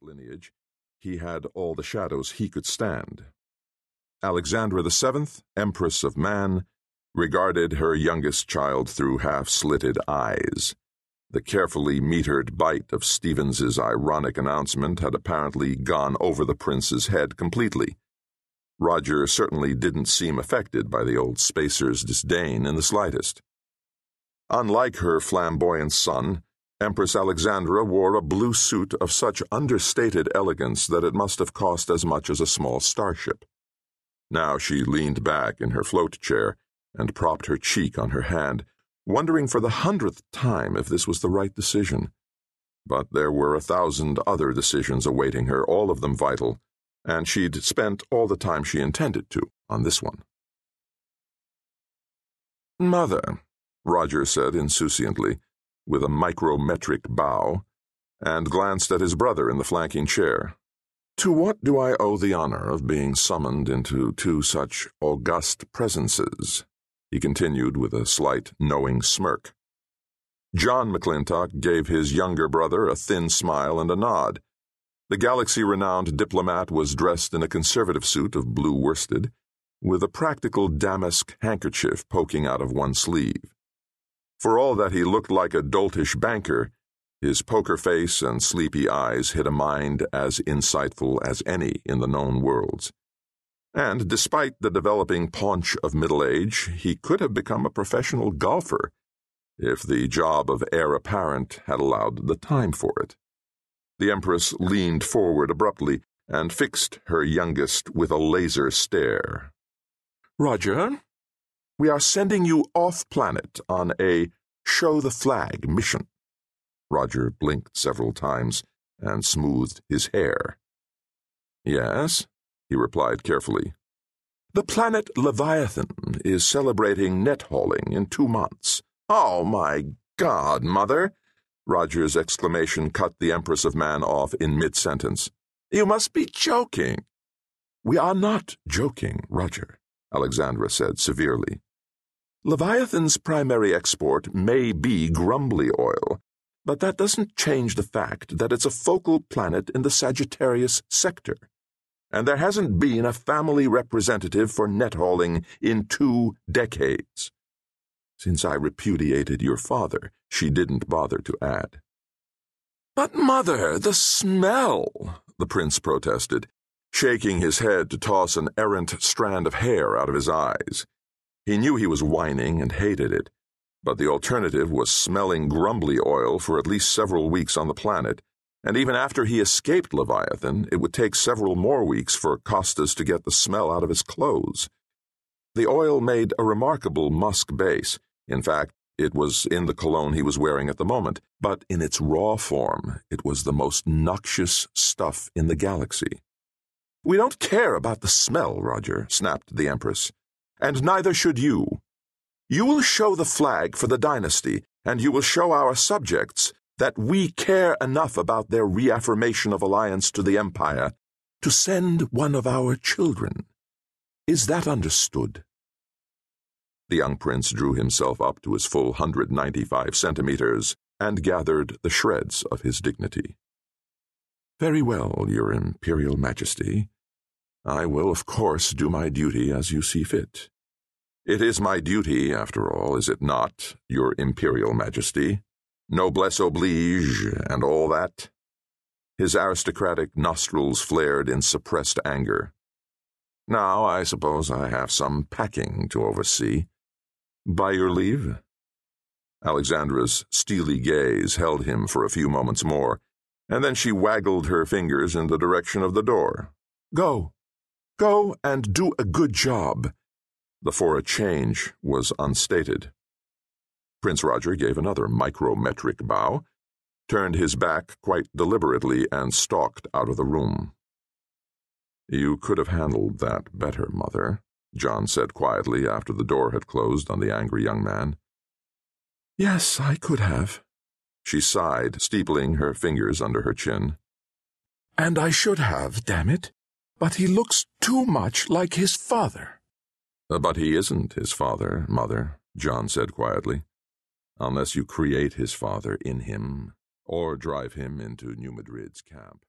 that lineage, he had all the shadows he could stand. Alexandra VII, Empress of Man, regarded her youngest child through half slitted eyes. The carefully metered bite of Stevens's ironic announcement had apparently gone over the prince's head completely. Roger certainly didn't seem affected by the old spacer's disdain in the slightest. Unlike her flamboyant son, Empress Alexandra wore a blue suit of such understated elegance that it must have cost as much as a small starship. Now she leaned back in her float chair and propped her cheek on her hand, wondering for the hundredth time if this was the right decision. But there were a thousand other decisions awaiting her, all of them vital, and she'd spent all the time she intended to on this one. Mother, Roger said insouciantly, with a micrometric bow, and glanced at his brother in the flanking chair. To what do I owe the honor of being summoned into two such august presences? he continued with a slight knowing smirk. John MacClintock gave his younger brother a thin smile and a nod. The galaxy renowned diplomat was dressed in a conservative suit of blue worsted, with a practical damask handkerchief poking out of one sleeve. For all that he looked like a doltish banker, his poker face and sleepy eyes hid a mind as insightful as any in the known worlds. And despite the developing paunch of middle age, he could have become a professional golfer if the job of heir apparent had allowed the time for it. The Empress leaned forward abruptly and fixed her youngest with a laser stare. Roger, we are sending you off planet on a show the flag mission. Roger blinked several times and smoothed his hair. Yes, he replied carefully. The planet Leviathan is celebrating net hauling in two months. Oh, my God, Mother! Roger's exclamation cut the Empress of Man off in mid sentence. You must be joking. We are not joking, Roger, Alexandra said severely. Leviathan's primary export may be grumbly oil, but that doesn't change the fact that it's a focal planet in the Sagittarius sector and there hasn't been a family representative for net hauling in two decades. Since I repudiated your father, she didn't bother to add. But, Mother, the smell, the prince protested, shaking his head to toss an errant strand of hair out of his eyes. He knew he was whining and hated it, but the alternative was smelling grumbly oil for at least several weeks on the planet and even after he escaped Leviathan, it would take several more weeks for Kostas to get the smell out of his clothes. The oil made a remarkable musk base. In fact, it was in the cologne he was wearing at the moment, but in its raw form, it was the most noxious stuff in the galaxy. We don't care about the smell, Roger, snapped the Empress. And neither should you. You will show the flag for the dynasty, and you will show our subjects that we care enough about their reaffirmation of alliance to the Empire to send one of our children. Is that understood? The young prince drew himself up to his full 195 centimeters and gathered the shreds of his dignity. Very well, Your Imperial Majesty. I will, of course, do my duty as you see fit. It is my duty, after all, is it not, Your Imperial Majesty? noblesse oblige, and all that. His aristocratic nostrils flared in suppressed anger. Now, I suppose I have some packing to oversee. By your leave? Alexandra's steely gaze held him for a few moments more, and then she waggled her fingers in the direction of the door. Go. Go and do a good job. The for a change was unstated. Prince Roger gave another micrometric bow, turned his back quite deliberately, and stalked out of the room. You could have handled that better, Mother, John said quietly after the door had closed on the angry young man. Yes, I could have. She sighed, steepling her fingers under her chin. And I should have, damn it. But he looks too much like his father. Uh, but he isn't his father, Mother, John said quietly unless you create his father in him or drive him into New Madrid's camp.